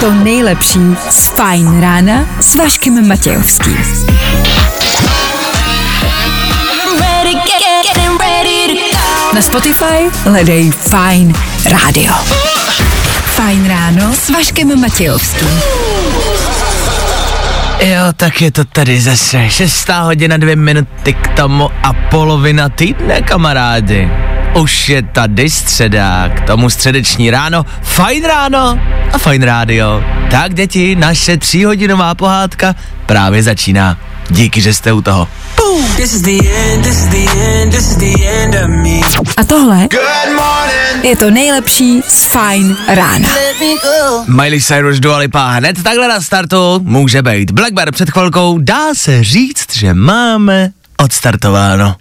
to nejlepší z Fajn rána s Vaškem Matějovským. Na Spotify hledej Fajn rádio. Fajn ráno s Vaškem Matějovským. Jo, tak je to tady zase. Šestá hodina, dvě minuty k tomu a polovina týdne, kamarádi. Už je tady středa, k tomu středeční ráno, fajn ráno a fajn rádio. Tak děti, naše tříhodinová pohádka právě začíná. Díky, že jste u toho. This is the end, this is the end, this is the end of me. A tohle je to nejlepší z Fajn rána. Miley Cyrus Dua Lipa hned takhle na startu může být. Black Bear před chvilkou dá se říct, že máme odstartováno.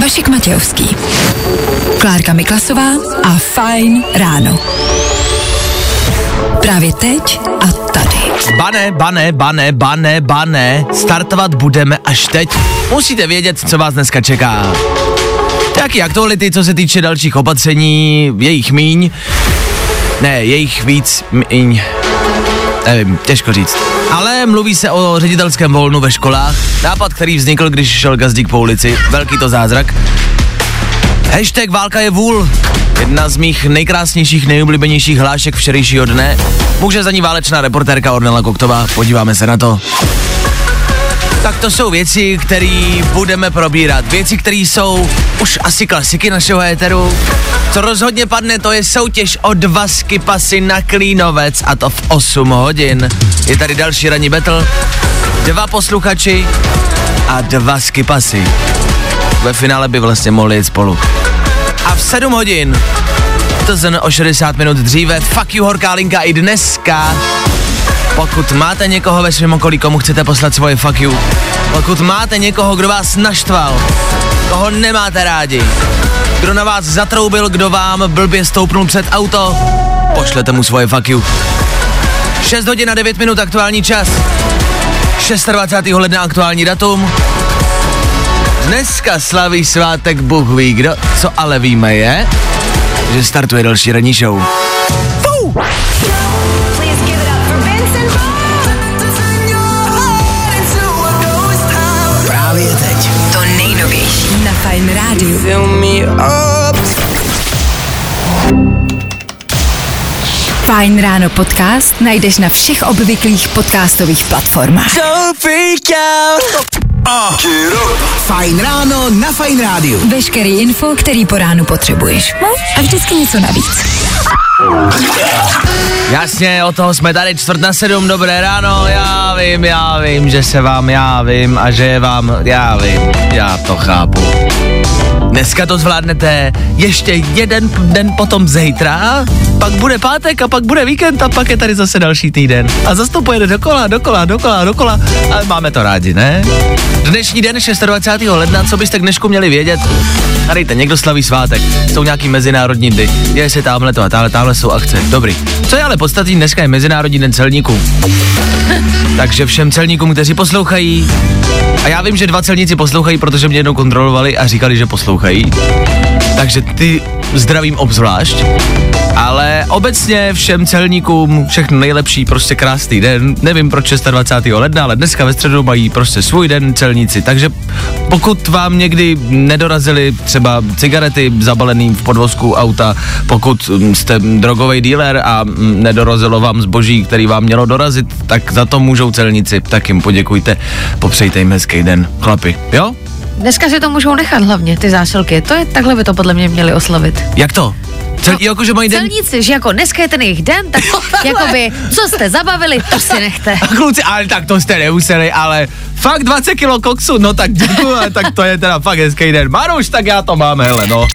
Vašek Matějovský. Klárka Miklasová a Fajn ráno. Právě teď a tady. Bane, bane, bane, bane, bane, startovat budeme až teď. Musíte vědět, co vás dneska čeká. Jaký aktuality, co se týče dalších opatření, jejich míň, ne, jejich víc, míň, nevím, těžko říct. Ale mluví se o ředitelském volnu ve školách, nápad, který vznikl, když šel gazdík po ulici, velký to zázrak. Hashtag válka je vůl. Jedna z mých nejkrásnějších, nejoblíbenějších hlášek včerejšího dne. Může za ní válečná reportérka Ornella Koktová. Podíváme se na to. Tak to jsou věci, které budeme probírat. Věci, které jsou už asi klasiky našeho éteru. Co rozhodně padne, to je soutěž o dva skipasy na Klínovec a to v 8 hodin. Je tady další ranní battle. Dva posluchači a dva skipasy. Ve finále by vlastně mohli jít spolu. A v 7 hodin, to zen o 60 minut dříve, fuck you horká linka i dneska. Pokud máte někoho ve svém okolí, komu chcete poslat svoje fuck you, pokud máte někoho, kdo vás naštval, koho nemáte rádi, kdo na vás zatroubil, kdo vám blbě stoupnul před auto, pošlete mu svoje fuck you. 6 hodin a 9 minut aktuální čas. 26. ledna aktuální datum. Dneska slaví svátek Bůh ví kdo, co ale víme je, že startuje další ranní show. Fajn rádiu. Fill me up. Fajn ráno podcast najdeš na všech obvyklých podcastových platformách. Don't freak out. Fajn ráno na Fajn rádiu. Veškerý info, který po ránu potřebuješ. No a vždycky něco navíc. Jasně, o toho jsme tady čtvrt na sedm, dobré ráno, já vím, já vím, že se vám, já vím a že je vám, já vím, já to chápu. Dneska to zvládnete ještě jeden den potom zítra, pak bude pátek a pak bude víkend a pak je tady zase další týden. A zase to pojede dokola, dokola, dokola, dokola, ale máme to rádi, ne? Dnešní den 26. ledna, co byste k dnešku měli vědět? Hádejte, někdo slaví svátek, jsou nějaký mezinárodní dny, děje se tamhle to a tamhle, tamhle jsou akce, dobrý. Co je ale podstatný, dneska je Mezinárodní den celníků. Takže všem celníkům, kteří poslouchají, a já vím, že dva celníci poslouchají, protože mě jednou kontrolovali a říkali, že poslouchají. Takže ty zdravím obzvlášť. Ale obecně všem celníkům všechno nejlepší, prostě krásný den. Nevím proč 26. ledna, ale dneska ve středu mají prostě svůj den celníci. Takže pokud vám někdy nedorazili třeba cigarety zabalený v podvozku auta, pokud jste drogový dealer a nedorazilo vám zboží, který vám mělo dorazit, tak za to můžou celníci. Tak jim poděkujte, popřejte jim hezký den. Chlapi, jo? Dneska si to můžou nechat hlavně, ty zásilky. To je, takhle by to podle mě měli oslavit. Jak to? Cel, No, jakože mají den... Celníci, že jako dneska je ten jejich den, tak jakoby, co jste zabavili, to si nechte. A kluci, ale tak to jste nemuseli, ale fakt 20 kilo koksu, no tak děkuju, ale tak to je teda fakt hezký den. Maruš, tak já to mám, hele no.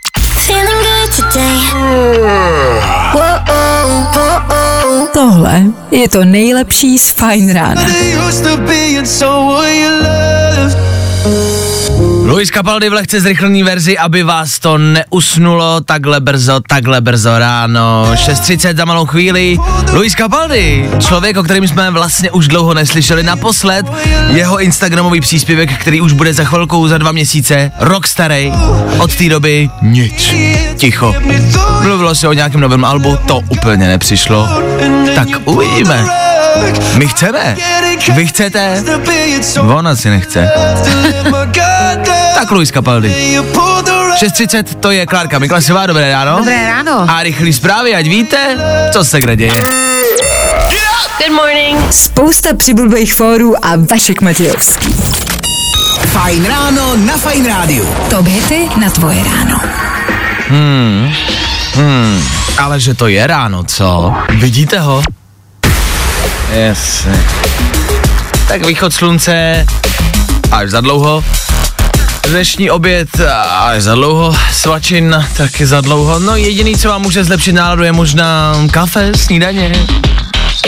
Tohle je to nejlepší z Fajn rána. Luis Capaldi v lehce zrychlený verzi, aby vás to neusnulo takhle brzo, takhle brzo ráno. 6.30 za malou chvíli. Luis Capaldi, člověk, o kterým jsme vlastně už dlouho neslyšeli naposled. Jeho Instagramový příspěvek, který už bude za chvilku, za dva měsíce, rok starý. Od té doby nic. Ticho. Mluvilo se o nějakém novém albu, to úplně nepřišlo. Tak uvidíme. My chceme. Vy chcete? On asi nechce. Tak Luis Capaldi. 6.30, to je Klárka Miklasová, dobré ráno. Dobré ráno. A rychlý zprávy, ať víte, co se kde děje. Good morning. Spousta přibulbých fórů a Vašek Matějovský. Fajn ráno na Fajn rádiu. Top hity na tvoje ráno. Ale že to je ráno, co? Vidíte ho? Jasně. Tak východ slunce až za dlouho. Dnešní oběd až za dlouho, svačin taky za dlouho. No jediný, co vám může zlepšit náladu, je možná kafe, snídaně,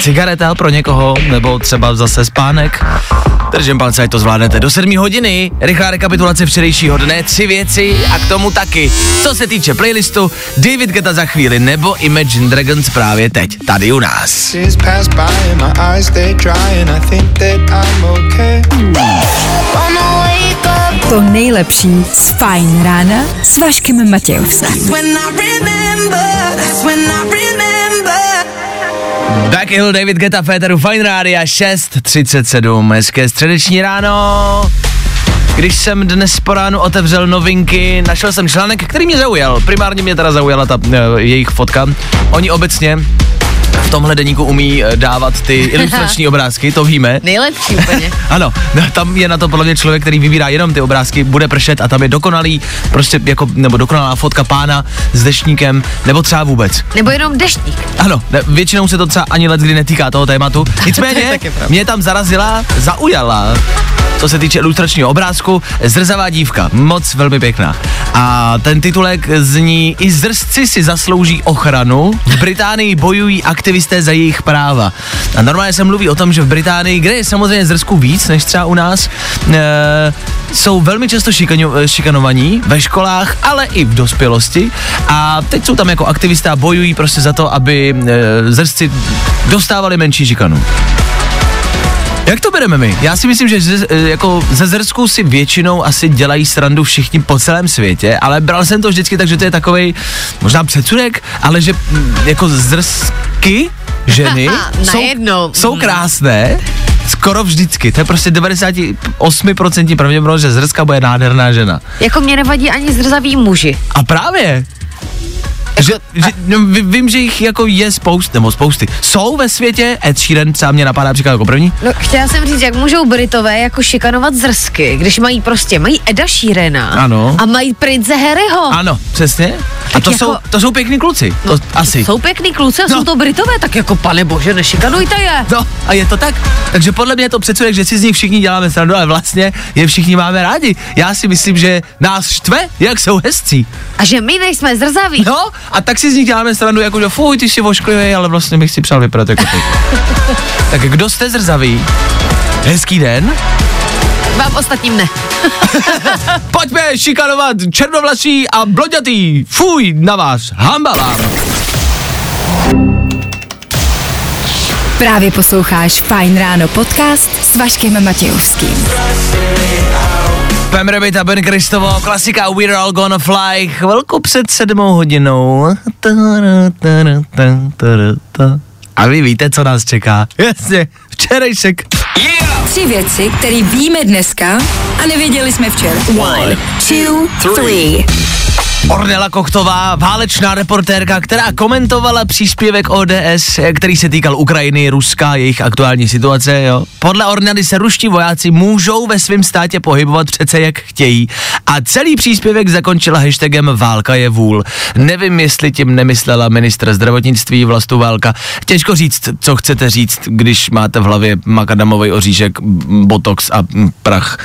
cigareta pro někoho, nebo třeba zase spánek. Držím palce, ať to zvládnete do 7 hodiny. Rychlá rekapitulace včerejšího dne, tři věci a k tomu taky. Co se týče playlistu, David Geta za chvíli nebo Imagine Dragons právě teď, tady u nás. To nejlepší z Fajn rána s Vaškem Matějovským. When I remember, that's when I remember. Back Hill, David Geta, Féteru Fine Rádia 6.37, hezké středeční ráno. Když jsem dnes po ránu otevřel novinky, našel jsem článek, který mě zaujal. Primárně mě teda zaujala ta e, jejich fotka. Oni obecně v tomhle deníku umí eh, dávat ty ilustrační obrázky, to víme. Nejlepší úplně. Ano, tam je na to podle mě člověk, který vybírá jenom ty obrázky, bude pršet a tam je dokonalý, prostě jako, nebo dokonalá fotka pána s deštníkem, nebo třeba vůbec. Nebo jenom deštník. Ano, ne, většinou se to třeba ani let kdy netýká toho tématu. Nicméně mě tam zarazila, zaujala, co se týče ilustračního obrázku, zrzavá dívka, moc velmi pěkná. A ten titulek zní I zrzci si zaslouží ochranu, v Británii bojují aktivisté za jejich práva. A normálně se mluví o tom, že v Británii, kde je samozřejmě zrzků víc než třeba u nás, e, jsou velmi často šikano, šikanovaní ve školách, ale i v dospělosti. A teď jsou tam jako aktivisté a bojují prostě za to, aby e, zrzci dostávali menší šikanu. Jak to bereme my? Já si myslím, že ze, e, jako ze zrsku si většinou asi dělají srandu všichni po celém světě, ale bral jsem to vždycky tak, že to je takový možná předsudek, ale že jako zrsky ženy jsou, jsou Mhm. krásné, skoro vždycky. To je prostě 98% pravděpodobnost, že zrska bude nádherná žena. Jako mě nevadí ani zrzaví muži. A právě. Že, že, no, ví- vím, že jich jako je spousty, nebo spousty. Jsou ve světě, Ed Sheeran třeba mě napadá příklad jako první. No, chtěla jsem říct, jak můžou Britové jako šikanovat zrsky, když mají prostě, mají Eda Sheerana Ano. a mají prince Harryho. Ano, přesně. A Tak to, jako- jsou, to jsou pěkný kluci, to asi. Jsou pěkný kluci a No. jsou to Britové, tak jako pane bože, nešikanujte je. No, a je to tak. Takže podle mě je to předsudek, že si z nich všichni děláme srandu, ale vlastně je všichni máme rádi. Já si myslím, že nás štve, jak jsou hezcí. A že my nejsme zrzaví. No, a tak si z nich děláme srandu, jako že fuj, ty jsi vošklivý, ale vlastně bych si přál vypadat jako ty. tak kdo jste zrzavý? Hezký den. Vám ostatním ne. Pojďme šikanovat černovlasí a bloďatý. Fuj, na vás, hamba vám. Právě posloucháš Fajn ráno podcast s Vaškem Matějovským. Pam Rabbit a Ben Kristovo, klasika We're All Gonna Fly, chvilku před sedmou hodinou. A vy víte, co nás čeká. Jasně, včerejšek. Tři věci, které víme dneska a nevěděli jsme včera. One, two, three. Ornela Kochtová, válečná reportérka, která komentovala příspěvek ODS, který se týkal Ukrajiny, Ruska, jejich aktuální situace. Jo. Podle Ornely se ruští vojáci můžou ve svém státě pohybovat přece jak chtějí. A celý příspěvek zakončila hashtagem Válka je vůl. Nevím, jestli tím nemyslela ministra zdravotnictví Vlastu Válka. Těžko říct, co chcete říct, když máte v hlavě makadamový oříšek, botox a prach.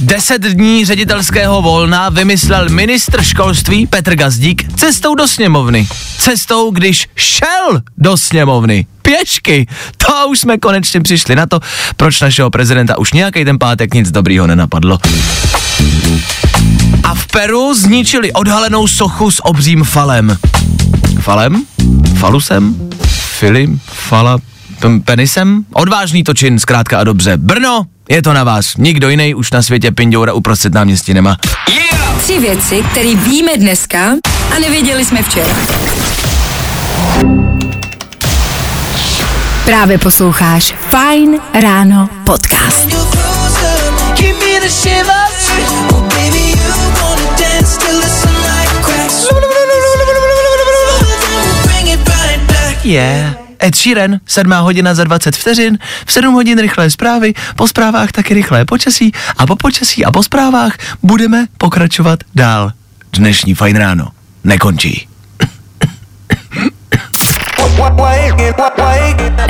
Deset dní ředitelského volna vymyslel ministr školství Petr Gazdík cestou do sněmovny. Cestou, když šel do sněmovny. Pěšky. To už jsme konečně přišli na to, proč našeho prezidenta už nějaký ten pátek nic dobrýho nenapadlo. A v Peru zničili odhalenou sochu s obřím falem. Falem? Falusem? Filim? Fala? Penisem? Odvážný to čin, zkrátka a dobře. Brno, je to na vás. Nikdo jiný už na světě pindoura uprostřed náměstí nemá. Tři věci, které víme dneska a nevěděli jsme včera. Právě posloucháš Fine Ráno podcast. Je. Yeah. Ed Sheeran, 7 hodina za 20 vteřin, v 7 hodin rychlé zprávy, po zprávách taky rychlé počasí a po počasí a po zprávách budeme pokračovat dál. Dnešní fajn ráno nekončí.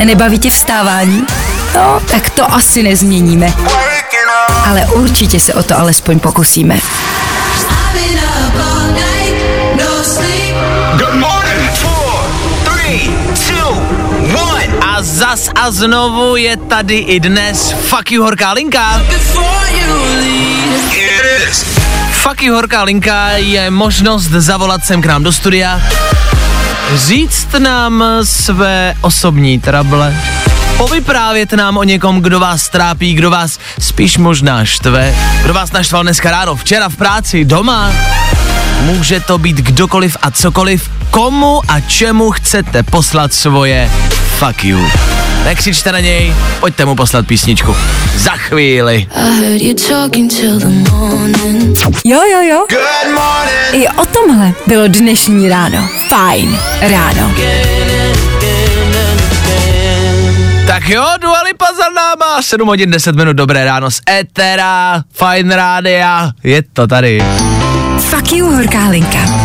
Nebaví tě vstávání? No, tak to asi nezměníme. Ale určitě se o to alespoň pokusíme. Good morning. Zas a znovu je tady i dnes Fuck you horká linka. Fuck you horká linka je možnost zavolat sem k nám do studia, říct nám své osobní trable, povyprávět nám o někom, kdo vás trápí, kdo vás spíš možná štve, kdo vás naštval dneska ráno, včera v práci, doma. Může to být kdokoliv a cokoliv, komu a čemu chcete poslat svoje fuck you. Nekřičte na něj, pojďte mu poslat písničku. Za chvíli. Jo, jo, jo. Good morning. I o tomhle bylo dnešní ráno. Fajn ráno. Tak jo, Dua Lipa za náma, 7 hodin 10 minut, dobré ráno z Etera, Fine Rádia, je to tady. Fuck you, horká linka.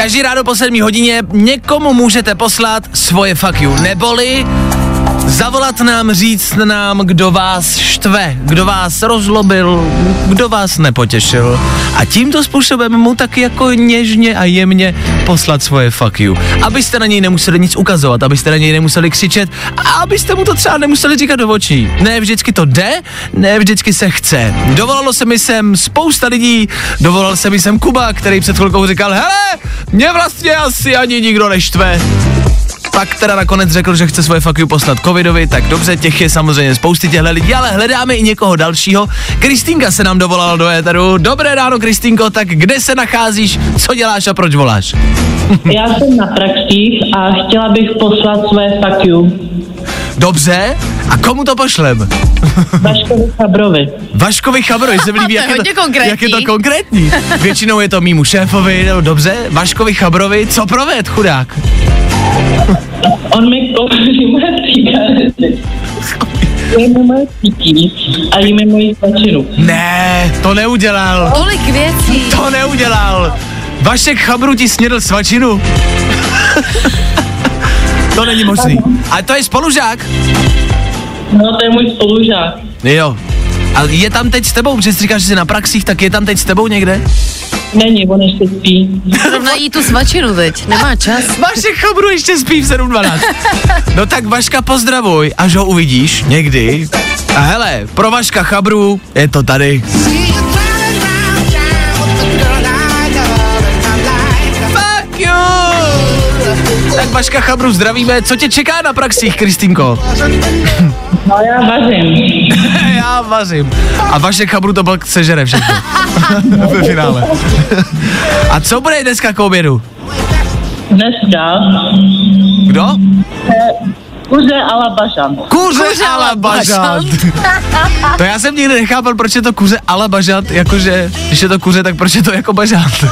Každý ráno po 7 hodině někomu můžete poslat svoje fuck you, neboli zavolat nám, říct nám, kdo vás štve, kdo vás rozlobil, kdo vás nepotěšil. A tímto způsobem mu taky jako něžně a jemně poslat svoje fuck you. Abyste na něj nemuseli nic ukazovat, abyste na něj nemuseli křičet a abyste mu to třeba nemuseli říkat do očí. Ne vždycky to jde, ne vždycky se chce. Dovolalo se mi sem spousta lidí, dovolal se mi sem Kuba, který před chvilkou říkal, hele, mě vlastně asi ani nikdo neštve. Pak teda nakonec řekl, že chce svoje fuck you poslat covidovi, tak dobře, těch je samozřejmě spousty těchto lidí, ale hledáme i někoho dalšího. Kristýnka se nám dovolala do éteru. Dobré ráno, Kristýnko, tak kde se nacházíš, co děláš a proč voláš? Já jsem na praxích a chtěla bych poslat své fuck you Dobře, a komu to pošlem? Vaškovi Chabrovi. Vaškovi Chabrovi, se mi líbí, jak, je to, konkrétní. jak je to konkrétní. Většinou je to mýmu šéfovi, no dobře, Vaškovi Chabrovi, co proved, chudák? On mi moje a jí mi moji svačinu. Ne, to neudělal. Tolik věcí. To neudělal. Vašek Chabru ti snědl svačinu. to není možný. Ale to je spolužák. No, to je můj spolužák. Jo. A je tam teď s tebou, protože jsi říkáš, že jsi na praxích, tak je tam teď s tebou někde? Není, on ještě spí. Zrovna jí tu svačinu teď, nemá čas. Vašek Chabru ještě spí v 7.12. No tak Vaška pozdravuj, až ho uvidíš někdy. A hele, pro Vaška Chabru je to tady. Vaška Chabru zdravíme. Co tě čeká na praxích, Kristýnko? No, já vařím. Já vařím. A Vašek Chabru to pak sežere všechno. Ve finále. A co bude dneska k obědu? Dneska Kdo? kuře a la bažant. Kuře, kuře ala bažant. to já jsem nikdy nechápal, proč je to kuře ala bažant, jakože, když je to kuře, tak proč je to jako bažant.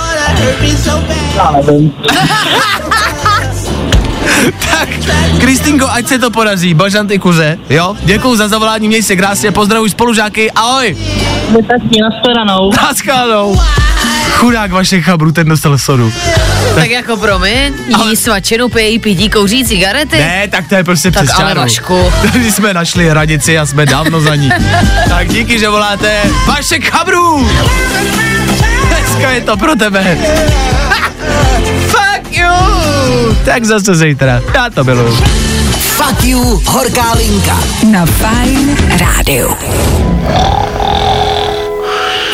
Já nevím. tak, Kristýnko, ať se to podaří, bažant i kuře, jo? Děkuju za zavolání, měj se krásně, pozdravuj spolužáky, ahoj, Vy taky na shledanou. naschledanou. Chudák vaše chabru, ten dostal sodu. Tak jako promiň, jí Ale- svačinu, pije jí pití, kouří cigarety. Ne, tak to je prostě Tak přes ale čáru. Vašku. Tady jsme našli hranici a jsme dávno za ní. tak díky, že voláte. Vaše chabru! Dneska je to pro tebe. Fuck you! Tak zase zítra. Já to miluju. Fuck you, horká linka. Na Fine Rádiu.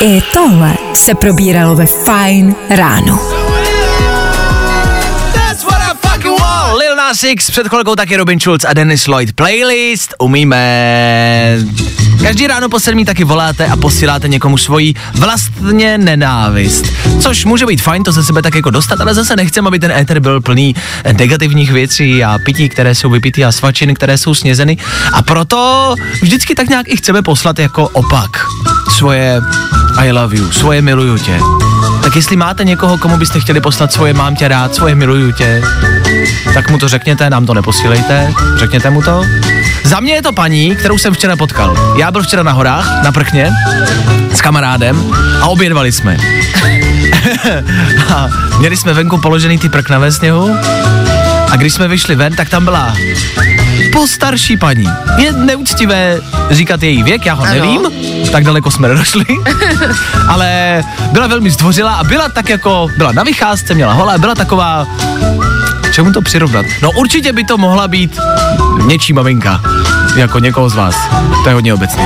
I tohle se probíralo ve Fine ráno. Want. Lil Nas X, před chvilkou taky Robin Schulz a Dennis Lloyd. Playlist umíme. Každý ráno po sedmí taky voláte a posíláte někomu svoji vlastně nenávist. Což může být fajn to ze sebe tak jako dostat, ale zase nechcem, aby ten éter byl plný negativních věcí a pití, které jsou vypitý a svačin, které jsou snězeny. A proto vždycky tak nějak i chceme poslat jako opak. Svoje I love you, svoje miluju tě. Tak jestli máte někoho, komu byste chtěli poslat svoje mám tě rád, svoje miluju tě, tak mu to řekněte, nám to neposílejte, řekněte mu to. Za mě je to paní, kterou jsem včera potkal. Já byl včera na horách, na prkně, s kamarádem a obědvali jsme. a měli jsme venku položený ty prkna ve sněhu a když jsme vyšli ven, tak tam byla postarší paní. Je neúctivé říkat její věk, já ho Ano. nevím, tak daleko jsme nedošli, ale byla velmi zdvořilá a byla tak jako, byla na vycházce, měla holé, byla taková, čemu to přirovnat? No určitě by to mohla být něčí maminka, jako někoho z vás, to je hodně obecný.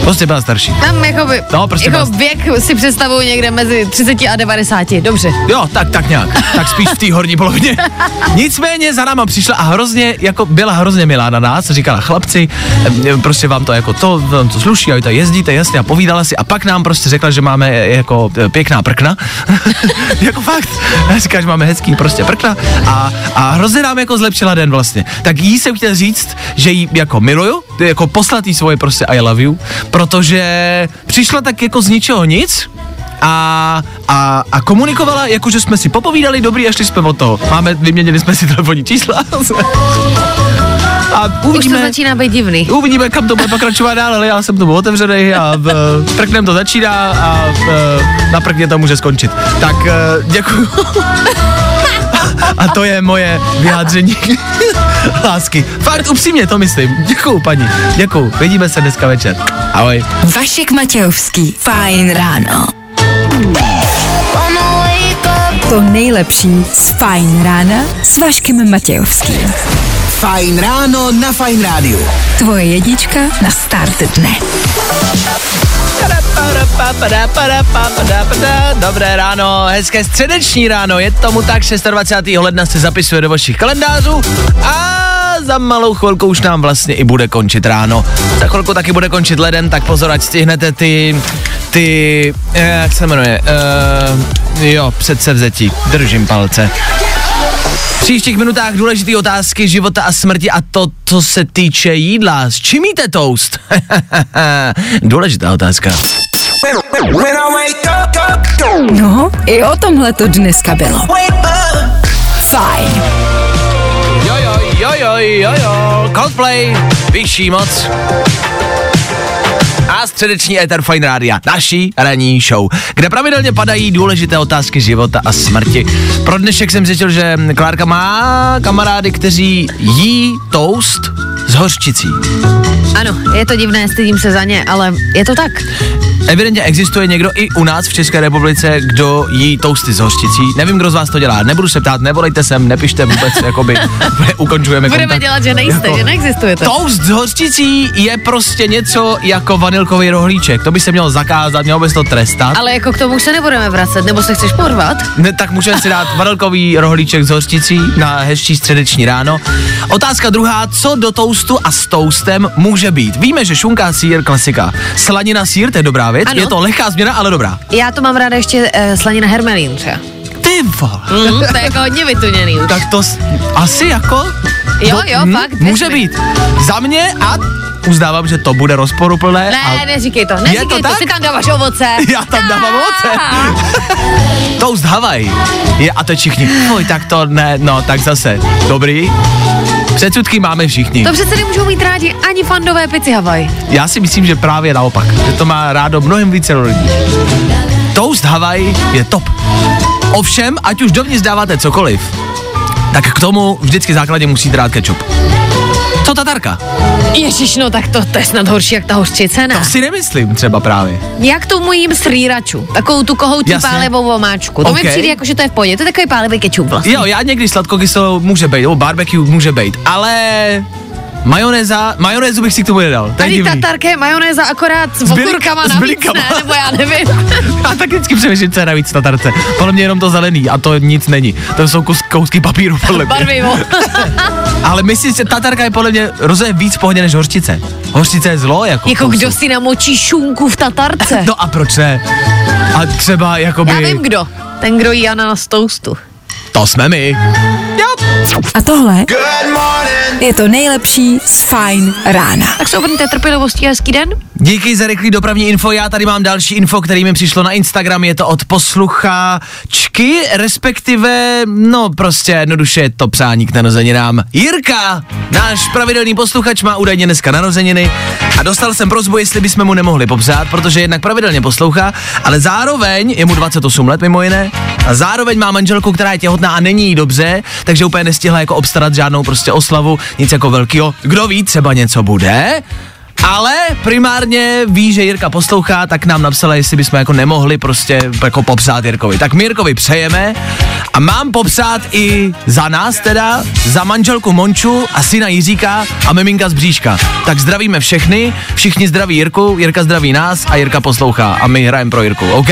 Prostě byla starší. Tam jakoby, No, prostě jako vás- věk si představuju někde mezi 30 a 90, dobře. Jo, tak, tak nějak. Tak spíš v té horní polovině. Nicméně za náma přišla a hrozně, jako byla hrozně milá na nás, říkala chlapci, em, prostě vám to jako to, vám to sluší a tady jezdíte, jasně, a povídala si a pak nám prostě řekla, že máme e, jako e, pěkná prkna. jako fakt. Říká, že máme hezký prostě prkna a, a hrozně nám jako zlepšila den vlastně. Tak jí jsem chtěl říct, že jí jako miluju, jako poslat jí svoje prostě I love you, protože přišla tak jako z ničeho nic, a, a, a komunikovala, jakože jsme si popovídali, dobrý, a šli jsme od toho. Máme, vyměnili jsme si telefonní čísla. A Už to uvidíme, začíná být divný. uvidíme, kam to bude pokračovat dál, ale já jsem tomu otevřený a v, prknem to začíná a v, na prkně to může skončit. Tak eh, děkuju. A to je moje vyjádření lásky. Fakt upřímně to myslím. Děkuju, paní. Děkuju. Vidíme se dneska večer. Ahoj. Vašek Matějovský. Fajn ráno. To nejlepší z Fajn rána s Vaškem Matějovským. Fajn ráno na Fajn rádiu. Tvoje jedička na start dne. Dobré ráno, hezké středeční ráno, je tomu tak, 26. ledna se zapisuje do vašich kalendářů a za malou chvilku už nám vlastně i bude končit ráno. Za chvilku taky bude končit leden, tak pozor, ať stihnete ty, ty, eh, jak se jmenuje, uh, jo, předsevzetí, držím palce. V příštích minutách důležité otázky života a smrti a to, co se týče jídla. S čím jíte toast? Důležitá otázka. No, i o tomhle to dneska bylo. Fajn. Jo, jo, jo, jo, jo, jo. Coldplay, vyšší moc. Středeční éter Fine Rádia, naší ranní show, kde pravidelně padají důležité otázky života a smrti. Pro dnešek jsem zjistil, že Klárka má kamarády, kteří jí toast s hořčicí. Ano, je to divné, stydím se za ně, ale je to tak. Evidentně existuje někdo i u nás v České republice, kdo jí toasty s hořčicí. Nevím, kdo z vás to dělá. Nebudu se ptát, nevolejte sem, nepište vůbec, jakoby ukončujeme Budeme kontakt. dělat, že nejste, Jako- že neexistujete. Toast s hořčicí je prostě něco jako vanilkový rohlíček. To by se mělo zakázat, mělo by se to trestat. Ale jako k tomu už se nebudeme vracet, nebo se chceš porvat? Ne, tak můžeme si dát vanilkový rohlíček s hořčicí na hezčí středeční ráno. Otázka druhá, co do toastu a s toastem může být? Víme, že šunka, sír, klasika. Slanina, sír, to je dobrá věc. Ano. Je to lehká změna, ale dobrá. Já to mám ráda ještě uh, slanina hermelín třeba. Ty vole. Mm, to je jako hodně vytuněný už. Tak to s- asi jako... Jo, jo, hm, fakt, Může být. Za mě a uznávám, že to bude rozporuplné. Ne, a neříkej to, to neříkej to, tak? si tam dáváš ovoce. Já tam dávám ovoce. Ah. Toast Hawaii. Je, a teď všichni, fuj, tak to ne, no, tak zase, dobrý. Předsudky máme všichni. To přece nemůžou mít rádi ani fandové pici Havaj. Já si myslím, že právě naopak, že to má rádo mnohem více lidí. Toast Hawaii je top. Ovšem, ať už dovnitř dáváte cokoliv, tak k tomu vždycky základně musíte dát ketchup. Co Tatarka? Ježiš, no tak to, to je snad horší jak ta hořčice, ne? To si nemyslím třeba právě. Jak tomu jím srýraču, takovou tu kohoutí Jasně. pálivou omáčku. To Ok. mi přijde jako, že to je v pohodě, to je takový pálivý kečup vlastně. Jo, já někdy sladkokyselou může být, nebo barbecue může být, ale majonéza, majonézu bych si k tomu nedal. To Tady tatarka je majonéza akorát s byli- okurkama s navíc, ne? Nebo já nevím. Já tak vždycky přemýšlím, co je navíc tatarce. Podle mě jenom to zelený a to nic není. To jsou kus, kousky papíru, podle mě. Barvivo. Ale myslím si, že tatarka je podle mě rozhodně víc pohodě než hořčice. Hořčice je zlo, jako. jako kdo si namočí šunku v tatarce. No a proč ne? A třeba jakoby... Já vím kdo. Ten, kdo jí Jana na toastu. To jsme my. Jo. A tohle je to nejlepší z Fine rána. Tak se obrňte trpělivosti a hezký den. Díky za rychlý dopravní info. Já tady mám další info, který mi přišlo na Instagram. Je to od posluchačky, respektive, no prostě jednoduše je to přání k narozeninám. Jirka, náš pravidelný posluchač, má údajně dneska narozeniny a dostal jsem prozbu, jestli bychom mu nemohli popřát, protože jednak pravidelně poslouchá, ale zároveň, je mu 28 let mimo jiné, a zároveň má manželku, která je těhotná a není jí dobře, takže úplně nestihla jako obstarat žádnou prostě oslavu, nic jako velkýho. Kdo ví, třeba něco bude? Ale primárně ví, že Jirka poslouchá, tak nám napsala, jestli bychom jako nemohli prostě jako popsat Jirkovi. Tak my Jirkovi přejeme a mám popsat i za nás teda, za manželku Monču a syna Jiříka a miminka z bříška. Tak zdravíme všechny, všichni zdraví Jirku, Jirka zdraví nás a Jirka poslouchá a my hrajeme pro Jirku, OK?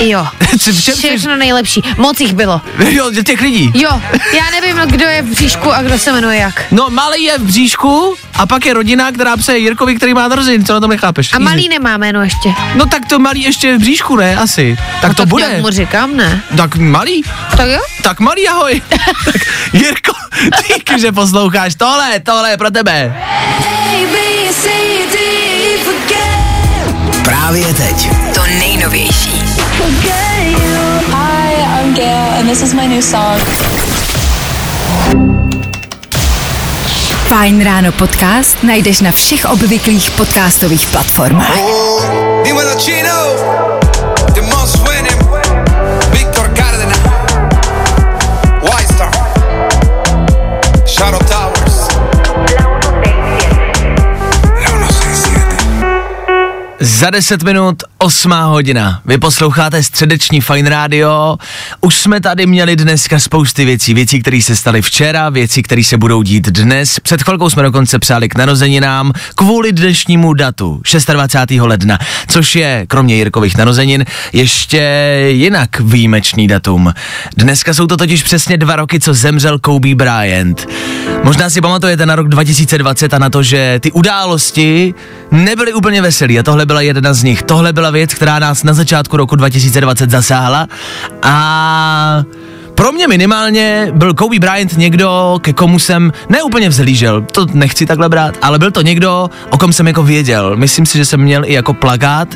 Jo. Co- v čem jsi- Všechno nejlepší. Moc jich bylo. Jo, těch lidí. Jo, já nevím, kdo je v bříšku a kdo se jmenuje jak. No, malý je v bříšku a pak je rodina, která přeje Jirkovi, který má narozeniny, co na tom nechápeš? A Easy. malý nemá jméno ještě. No tak to malý ještě je v bříšku, ne? Asi. Tak no, to tak bude. nějak mu říkám, ne? Tak malý? Tak jo? Tak malý ahoj. tak Jirko, díky, že posloucháš. Tohle, tohle je pro tebe. Právě teď. To nejnovější. Fine ráno podcast najdeš na všech obvyklých podcastových platformách. Dímelo Za 10 minut 8 hodina. Vy posloucháte středeční Fine Radio. Už jsme tady měli dneska spousty věcí. Věcí, které se staly včera, věcí, které se budou dít dnes. Před chvilkou jsme dokonce přáli k narozeninám kvůli dnešnímu datu, 26. ledna, což je, kromě Jirkových narozenin, ještě jinak výjimečný datum. Dneska jsou to totiž přesně dva roky, co zemřel Kobe Bryant. Možná si pamatujete na rok 2020 a na to, že ty události nebyly úplně veselý a tohle byla jedna z nich. Tohle byla věc, která nás na začátku roku 2020 zasáhla a pro mě minimálně byl Kobe Bryant někdo, ke komu jsem neúplně vzhlížel, to nechci takhle brát, ale byl to někdo, o kom jsem jako věděl. Myslím si, že jsem měl i jako plagát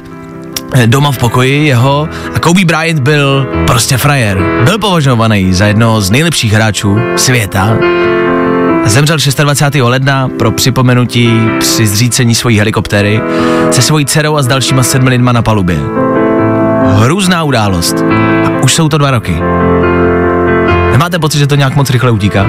eh, doma v pokoji jeho a Kobe Bryant byl prostě frajer. Byl považovaný za jednoho z nejlepších hráčů světa Zemřel 26. ledna pro připomenutí při zřícení svojí helikoptéry se svojí dcerou a s dalšíma sedmi lidma na palubě. Hrůzná událost. A už jsou to dva roky. Nemáte pocit, že to nějak moc rychle utíká?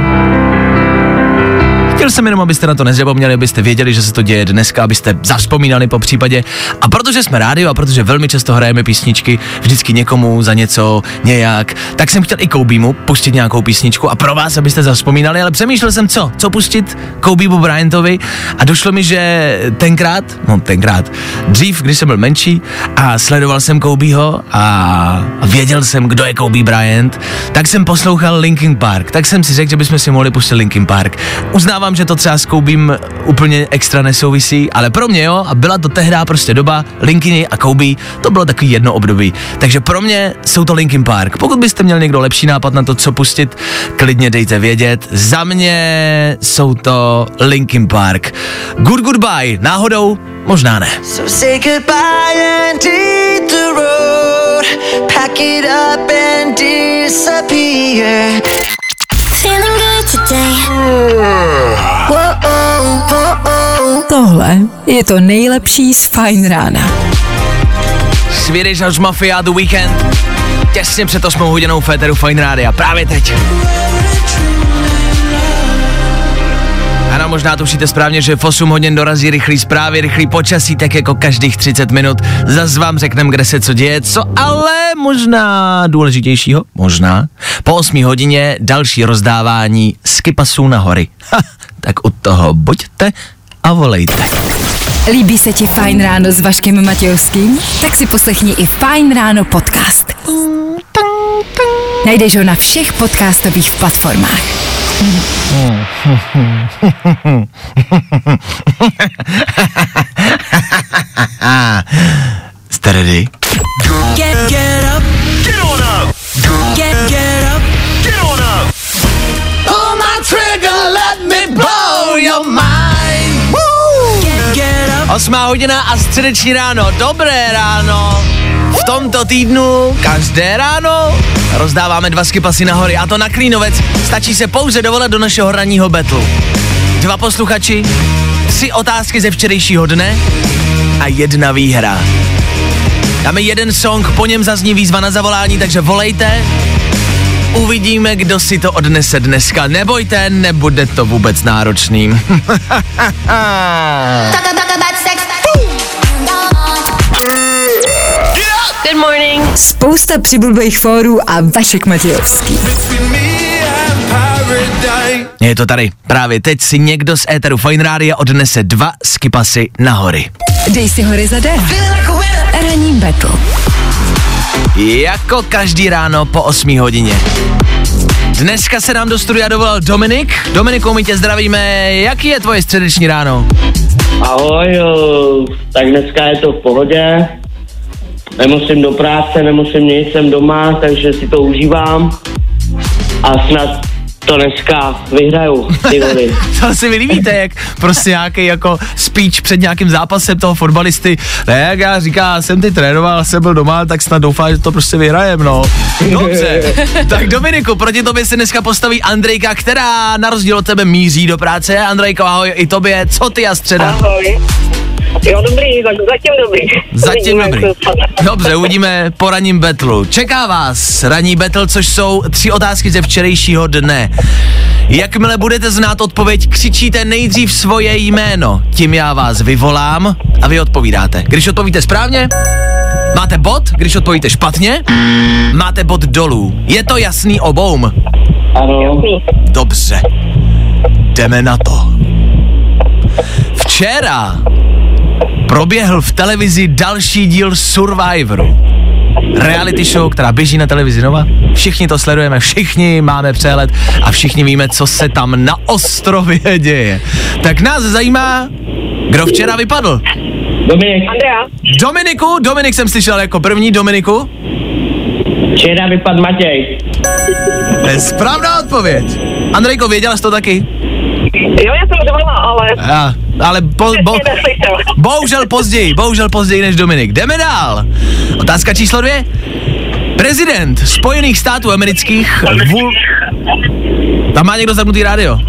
Chtěl jsem jenom, abyste na to nezapomněli, abyste věděli, že se to děje dneska, abyste zavzpomínali po případě. A protože jsme rádio a protože velmi často hrajeme písničky, vždycky někomu za něco, nějak, tak jsem chtěl i Koubímu pustit nějakou písničku a pro vás, abyste zavzpomínali, ale přemýšlel jsem co, co pustit Koubímu Bryantovi a došlo mi, že tenkrát, no tenkrát, dřív, když jsem byl menší a sledoval jsem Koubího a věděl jsem, kdo je Kobe Bryant, tak jsem poslouchal Linkin Park, tak jsem si řekl, že bychom si mohli pustit Linkin Park. Uznávám, že to třeba s Koubím úplně extra nesouvisí, ale pro mě jo, a byla to tehdy prostě doba Linkiny a Kobe, to bylo takový jedno období. Takže pro mě jsou to Linkin Park. Pokud byste měl někdo lepší nápad na to, co pustit, klidně dejte vědět. Za mě jsou to Linkin Park. Good Goodbye, náhodou, možná ne. So say goodbye and the road. Pack it up and disappear. Today. Tohle je to nejlepší z Fine rána. Swedish House Mafia The Weekend. Těsně před 8 hodinou Féteru Fine Rádia. Právě teď. Ano, možná tušíte správně, že v 8 hodin dorazí rychlý zprávy, rychlý počasí, tak jako každých 30 minut. Zas vám řekneme, kde se co děje, co ale možná důležitějšího, možná. Po 8 hodině další rozdávání skipasů na hory. Ha, tak u toho buďte a volejte. Líbí se ti Fajn ráno s Vaškem Matějovským? Tak si poslechni i Fajn ráno podcast. Najdeš ho na všech podcastových platformách. Jste ready? Get, get up, Get on up. get, get up. Get on up. Pull my trigger, let me blow your mind. Get, get up. Osmá hodina a středeční ráno. Dobré ráno. V tomto týdnu každé ráno rozdáváme dva skipasy na hory a to na Klínovec. Stačí se pouze dovolat do našeho ranního betlu. Dva posluchači, tři otázky ze včerejšího dne a jedna výhra. Dáme jeden song, po něm zazní výzva na zavolání, takže volejte. Uvidíme, kdo si to odnese dneska. Nebojte, nebude to vůbec náročný. Good morning. Spousta přibulbých fórů a Vašek Matějovský. Je to tady. Právě teď si někdo z éteru Fine Rádia odnese dva skipasy na hory. Dej si hory za den. Ranní battle. Jako každý ráno po 8 hodině. Dneska se nám do studia dovolal Dominik. Dominiku, my tě zdravíme. Jaký je tvoje středeční ráno? Ahoj, jo, tak dneska je to v pohodě. Nemusím do práce, nemusím nic, jsem doma, takže si to užívám. A snad to dneska vyhraju, ty vody. To si vy líbíte, jak prostě nějaký jako speech před nějakým zápasem toho fotbalisty. Ne, jak já říká, jsem ty trénoval, jsem byl doma, tak snad doufám, že to prostě vyhrajem, no. Dobře. tak Dominiku, proti tobě se dneska postaví Andrejka, která na rozdíl od tebe míří do práce. Andrejko, ahoj, i tobě, co ty a středa? Ahoj. Jo, dobrý, tak zatím dobrý. Zatím dobrý. Dobře, uvidíme po ranním betlu. Čeká vás ranní betl, což jsou tři otázky ze včerejšího dne. Jakmile budete znát odpověď, křičíte nejdřív svoje jméno. Tím já vás vyvolám a vy odpovídáte. Když odpovíte správně, máte bod, když odpovíte špatně, máte bod dolů. Je to jasný oboum? Ano. Dobře. Jdeme na to. Včera proběhl v televizi další díl Survivoru. Reality show, která běží na televizi Nova. Všichni to sledujeme, všichni máme přehled a všichni víme, co se tam na ostrově děje. Tak nás zajímá, kdo včera vypadl. Dominik. Andrea. Dominiku, Dominik jsem slyšel jako první, Dominiku. Včera vypad Matěj. To je správná odpověď. Andrejko, věděla jsi to taky? Jo, já jsem udělala, ale Já, ale po, bo, neslyšela. bohužel později, bohužel později než Dominik. Jdeme dál. Otázka číslo dvě. Prezident Spojených států amerických vul... Tam má někdo zapnutý rádio.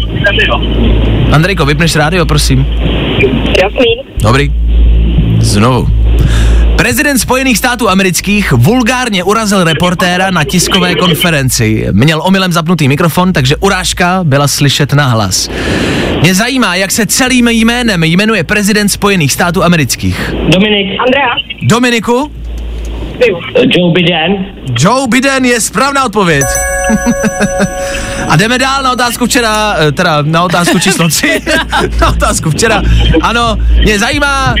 Andrejko, vypneš rádio, prosím. Jasný. Dobrý. Znovu. Prezident Spojených států amerických vulgárně urazil reportéra na tiskové konferenci. Měl omylem zapnutý mikrofon, takže urážka byla slyšet na hlas. Mě zajímá, jak se celým jménem jmenuje prezident Spojených států amerických. Dominik. Andrea. Dominiku? Joe Biden. Joe Biden je správná odpověď. A jdeme dál na otázku včera, eh, teda na otázku číslo 3, na otázku včera. Ano, mě zajímá,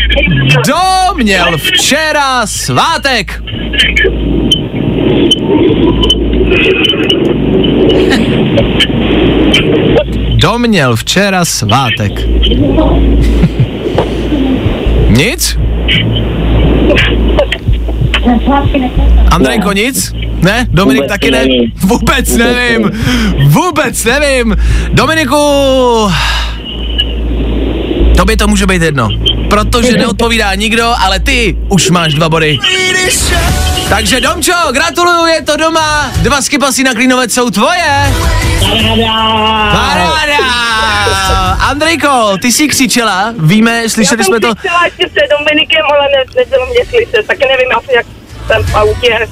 kdo měl včera svátek? Kdo měl včera svátek? Nic? Andrejko, nic? Ne? Dominik Vůbec taky ne? nevím. Vůbec nevím. Vůbec nevím. Dominiku, tobě to může být jedno. Protože neodpovídá nikdo, ale ty už máš dva body. Takže Domčo, gratuluju, je to doma. Dva skipasy na Klínovec jsou tvoje. Paráda! Andrejko, ty jsi křičela, víme, slyšeli jsme to. chtěla ještě před Dominikem, ale ne, nebylo mě slyšet, tak nevím asi, jak jsem v autě.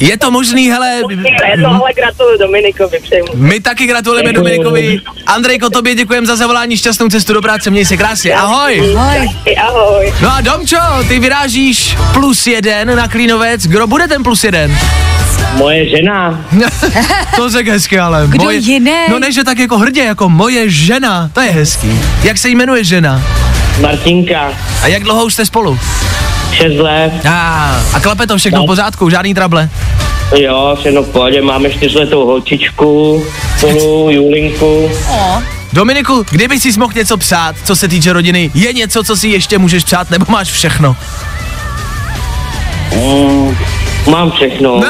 Je to možný, hele, Je to ale gratuluju Dominikovi, přeju mu. my taky gratulujeme Dominikovi. Andrejko, tobě děkujeme za zavolání, šťastnou cestu do práce, měj se krásně, ahoj. Ahoj. Ahoj. No a Domčo, ty vyrážíš plus jeden na Klínovec, kdo bude ten plus jeden? Moje žena, to řek hezky, ale. Kdo moje, jiný? No ne, že tak jako hrdě, jako moje žena, to je hezký. Jak se jmenuje žena? Martinka, A jak dlouho už jste spolu? 6 let, A, a klape to všechno v pořádku, žádný trable. jo, všechno v pohodě, máme čtyřletou holčičku, spolu Julinku. Dominiku, kdyby si mohl něco přát, co se týče rodiny, je něco, co si ještě můžeš přát, nebo máš všechno? Mm, mám všechno. No.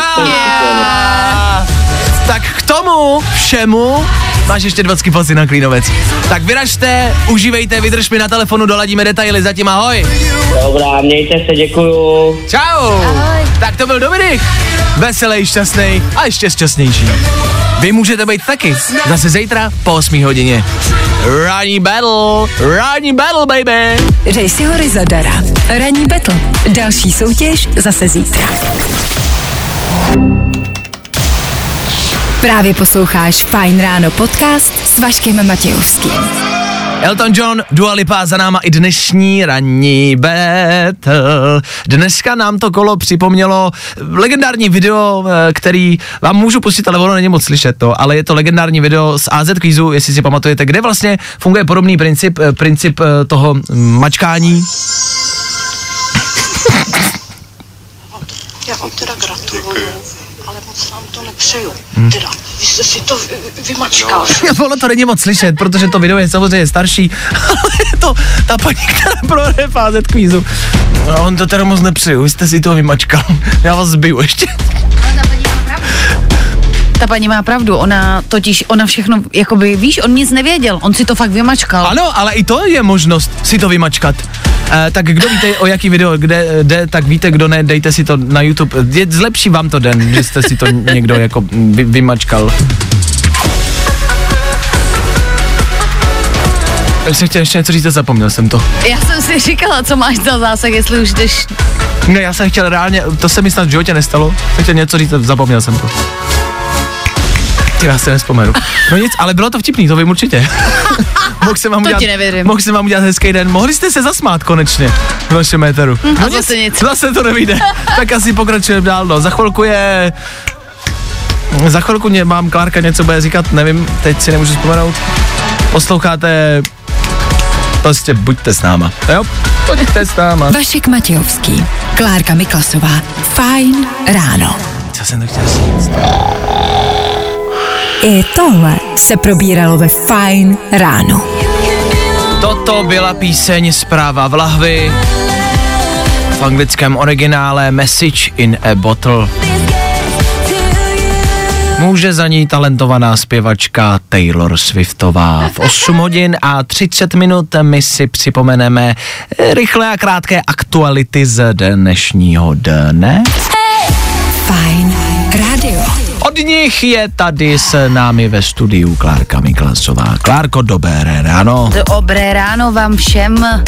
Tak k tomu všemu máš ještě 20 pasy na Klínovec. Tak vyražte, užívejte, vydrž mi na telefonu, doladíme detaily, zatím ahoj. Dobrá, mějte se, děkuju. Čau. Ahoj. Tak to byl Dominik. Veselý, šťastný a ještě šťastnější. Vy můžete být taky. Zase zítra po 8 hodině. Ranní battle, ranní battle, baby. Řej si hory zadara. Ranní battle. Další soutěž zase zítra. Právě posloucháš Fine Ráno podcast s Vaškem Matějovským. Elton John, Dua Lipa za náma i dnešní ranní battle. Dneska nám to kolo připomnělo legendární video, eh, který vám můžu pustit, ale ono není moc slyšet to, ale je to legendární video z AZ Quizu, jestli si pamatujete, kde vlastně funguje podobný princip, eh, princip eh, toho mačkání. Já vám teda gratuluju, ale moc vám to nepřeju. Hmm. Teda, vy jste si to vy- vy- vymačkal. ono to není moc slyšet, protože to video je samozřejmě starší, ale je to ta paní, která prohraje AZ Quizu. No, on to teda moc nepřeju, vy jste si to vymačkal. Já vás zbiju ještě. Ta paní má pravdu, ona totiž, ona všechno, jakoby, víš, on nic nevěděl, on si to fakt vymačkal. Ano, ale i to je možnost si to vymačkat. E, tak kdo víte, o jaký video kde jde, tak víte, kdo ne, dejte si to na YouTube. Je, zlepší vám to den, že jste si to někdo jako vy, vymačkal. Já jsem chtěl ještě něco říct a zapomněl jsem to. Já jsem si říkala, co máš za zásah, jestli už jdeš Ne, já jsem chtěl reálně, to se mi snad v životě nestalo, jsem chtěl něco říct a zapomněl jsem to. Ty, Já se nespomenu. No nic, ale bylo to vtipný, to vím určitě. mohl jsem vám To udělat, ti nevěřím. mohl jsem vám udělat hezký den. Mohli jste se zasmát konečně v vašem éteru. Hm, a no zase nic. Zase to nevíde. tak asi pokračujeme dál. No. Za chvilku je... Za chvilku mě, mám Klárka něco bude říkat, nevím, teď si nemůžu vzpomenout. Posloucháte... Prostě buďte s náma. Jo? Buďte s náma. Vašek Matějovský. Klárka Miklasová. Fine ráno. Co jsem to chtěl říct? I tohle se probíralo ve Fine ráno. Toto byla píseň Zpráva v lahvi v anglickém originále Message in a Bottle. Může za ní talentovaná zpěvačka Taylor Swiftová. V 8 hodin a 30 minut my si připomeneme rychlé a krátké aktuality z dnešního dne. Fine rádio. Od nich je tady s námi ve studiu Klárka Miklasová. Klárko, dobré ráno. Dobré ráno vám všem.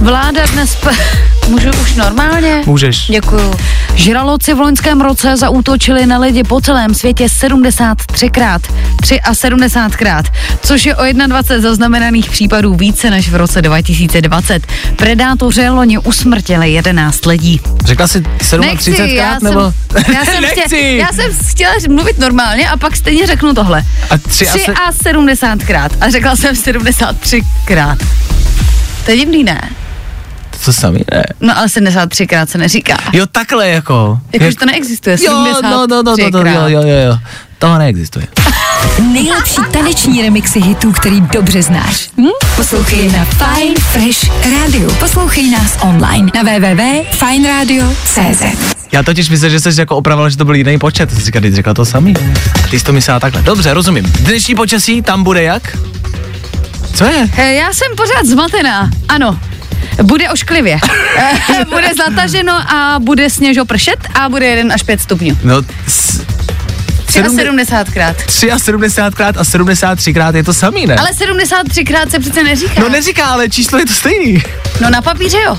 Vláda dnes... P- Můžu už normálně? Můžeš. Děkuju. Žraloci v loňském roce zaútočili na lidi po celém světě 73krát. 73krát, což je o 21 zaznamenaných případů více než v roce 2020. Predátoři loni usmrtili 11 lidí. Řekla jsi 37 Nechci, krát já nebo? jsem, já jsem, Nechci. chtěla, já jsem chtěla mluvit normálně a pak stejně řeknu tohle. A tři a se- a 70krát. A řekla jsem 73krát. To je divný, ne? To samý, ne? No ale 73krát se neříká. Jo, takhle jako. Jakože to neexistuje. Jo, no, no, no, no, no, jo, jo, jo, jo. To neexistuje. Nejlepší taneční remixy hitů, který dobře znáš. Hm? Poslouchej na Fine Fresh Radio. Poslouchej nás online na www.fineradio.cz Já totiž myslím, že jsi jako opravila, že to byl jiný počet. Jsi říkala, jsi řekla to samý. A ty jsi to myslela takhle. Dobře, rozumím. Dnešní počasí tam bude jak? Co je? Eh, Já jsem pořád zmatená. Ano. Bude ošklivě. Eh, bude zataženo a bude sněžo pršet a bude 1 až 5 stupňů. No, s, 73krát. 73 krát a 73 krát je to samý, ne? Ale 73krát se přece neříká. No neříká, ale číslo je to stejný. No na papíře jo.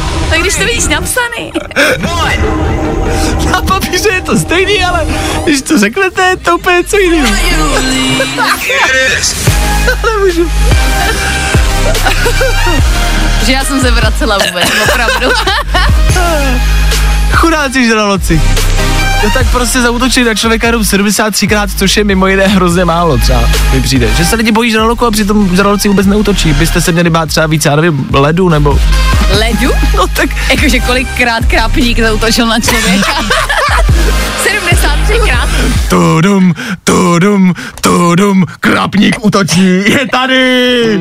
Tak když to vidíš napsaný. Na papíře je to stejný, ale když to řeknete, je to úplně co jiného. Nemůžu. Že já jsem se vracela vůbec, opravdu. Chudáci žraloci. To tak prostě zautočili na člověka jenom 73krát, což je mimo jiné hrozně málo třeba, mi přijde. Že se lidi bojí žraloku a přitom žraloci vůbec neútočí. Byste se měli bát třeba víc, já nevím, ledu nebo... Ledu? No tak... Jakože kolikrát krápník zautočil na člověka. 73 krát. Tudum, tudum, tudum, krapník útočí, je tady!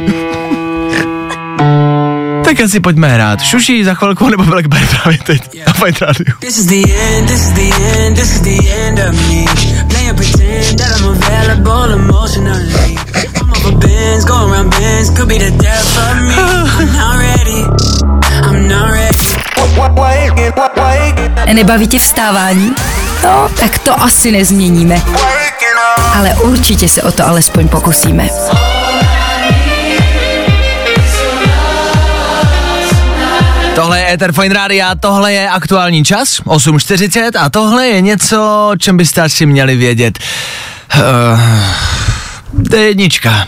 Tak asi pojďme hrát. Šuší za chvilku nebo Blackberry právě teď na Fight Radio. This is the end, this is the end, this is the end of me. Playing pretend that I'm available emotionally. I'm over bins, going around bins, could be the death of me. I'm not ready, I'm not ready. Nebaví tě vstávání? No, tak to asi nezměníme. Ale určitě se o to alespoň pokusíme. Tohle je Ether Fine Radio, tohle je aktuální čas, 8.40 a tohle je něco, čem byste asi měli vědět. Uh, to je jednička.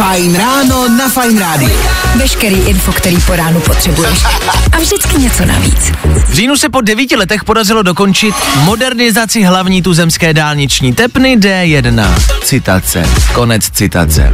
Fajn ráno na Fajn rádiu. Veškerý info, který po ránu potřebuješ. A vždycky něco navíc. V říjnu se po devíti letech podařilo dokončit modernizaci hlavní tuzemské dálniční tepny D1. Citace. Konec citace.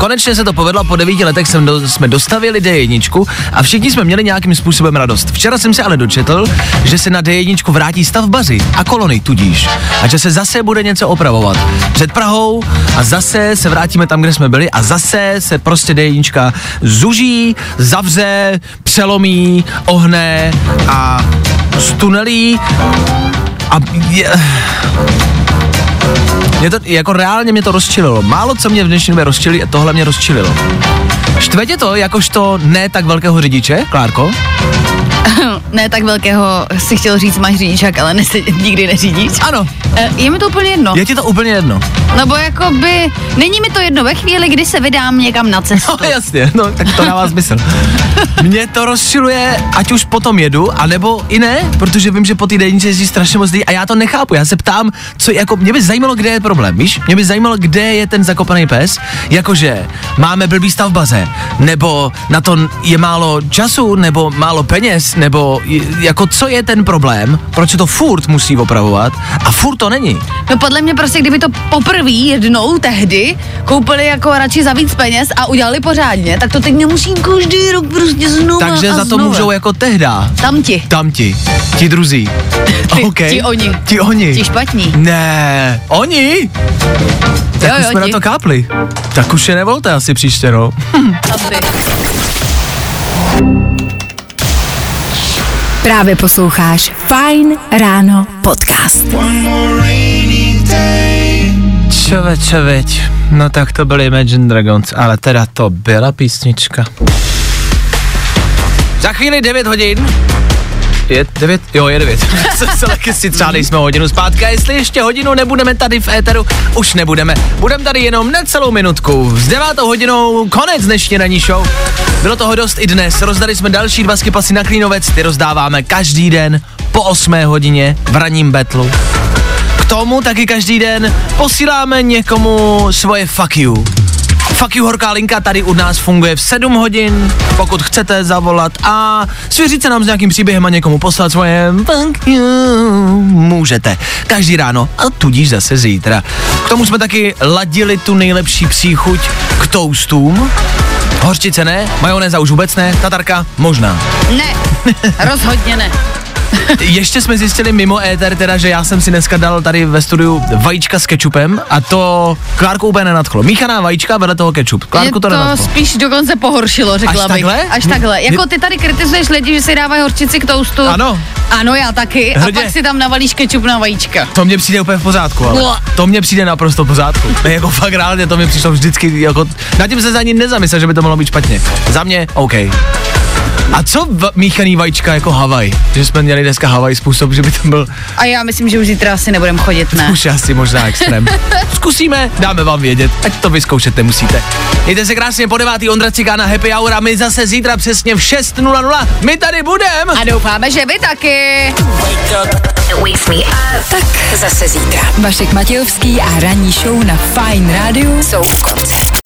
Konečně se to povedlo, po devíti letech jsem do, jsme dostavili D1 a všichni jsme měli nějakým způsobem radost. Včera jsem se ale dočetl, že se na D1 vrátí stavbaři a kolony tudíž a že se zase bude něco opravovat. Před Prahou a zase se vrátíme tam, kde jsme byli a zase se prostě D1 zuží, zavře, přelomí, ohne a stunelí a je, mě to, jako reálně mě to rozčililo. Málo co mě v dnešní době rozčilí a tohle mě rozčililo. Štve tě to jakožto ne tak velkého řidiče, Klárko? ne tak velkého si chtěl říct, máš řidičák, ale ne, nikdy neřídíš. Ano. E, je mi to úplně jedno. Je ti to úplně jedno? No bo jako by, není mi to jedno ve chvíli, kdy se vydám někam na cestu. No jasně, no tak to dává smysl. Mě to rozčiluje, ať už potom jedu, anebo i ne, protože vím, že po té dennici jezdí strašně moc lidí a já to nechápu. Já se ptám, co jako, mě by zajímalo, kde je problém, víš? Mě by zajímalo, kde je ten zakopaný pes, jakože máme blbý stav v baze, nebo na to je málo času, nebo málo peněz, nebo jako co je ten problém, proč se to furt musí opravovat a furt to není. No podle mě prostě, kdyby to poprvé jednou tehdy koupili jako radši za víc peněz a udělali pořádně, tak to teď nemusí každý rok prostě znovu Takže a za to znova. můžou jako tehda. Tam ti. Tam ti. Ti druzí. Ty- okay. ti oni. Ti oni. Ti špatní. Ne, oni? Tak Jo, už jo, jsme ti. na to kápli. Tak už je nevolte asi příště, no. Asi. Právě posloucháš Fine Ráno podcast. Čověč, čověč. No tak to byly Imagine Dragons, ale teda to byla písnička. Za chvíli 9 hodin. Je 9? Jo, je 9. Se se taky si třeba nejsme o hodinu zpátky a jestli ještě hodinu nebudeme tady v éteru, už nebudeme. Budeme tady jenom necelou minutku. S 9 hodinou konec dnešní ranní show. Bylo toho dost i dnes. Rozdali jsme další dva skipasy na Klínovec, ty rozdáváme každý den po 8 hodině v ranním betlu. K tomu taky každý den posíláme někomu svoje fuck you. Fuck you horká linka tady u nás funguje v 7 hodin, pokud chcete zavolat a svěřit se nám s nějakým příběhem a někomu poslat svoje fuck you. Můžete. Každý ráno a tudíž zase zítra. K tomu jsme taky ladili tu nejlepší příchuť k toastům. Hořčice ne, majonéza už vůbec ne, tatarka možná. Ne, rozhodně ne. Ještě jsme zjistili mimo éter teda, že já jsem si dneska dal tady ve studiu vajíčka s kečupem a to Klárku úplně nenadchlo. Míchaná vajíčka vedle toho kečup. Klárku Mě to to nenadchlo. spíš dokonce pohoršilo, řekla Až bych. takhle? Až Mě- takhle. Jako mě- ty tady kritizuješ lidi, že si dávají horčici k toastu. Ano. Ano, já taky. Hrdě. A pak si tam navalíš kečup na vajíčka. To mně přijde úplně v pořádku, ale to mně přijde naprosto v pořádku. Jako fakt reálně to mi přišlo vždycky, jako, na tím se za ní nezamyslel, že by to mohlo být špatně. Za mě, OK. A co v- míchaný vajíčka jako Havaj? Že jsme měli dneska Havaj způsob, že by to byl A já myslím, že už zítra asi nebudem chodit, ne? už asi možná extrém. Zkusíme, dáme vám vědět, ať to vyzkoušet nemusíte. Mějte se krásně po devátý Ondra Cigána Happy Hour a my zase zítra přesně v 6.00. My tady budem. A doufáme, že vy taky. Tak zase zítra. Vašek Matějovský a ranní show na Fine Radio jsou u konce.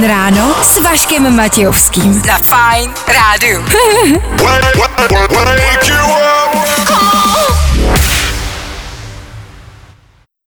Fajn ráno s Vaškem Matějovským. Za Fine Radio. Wake you up.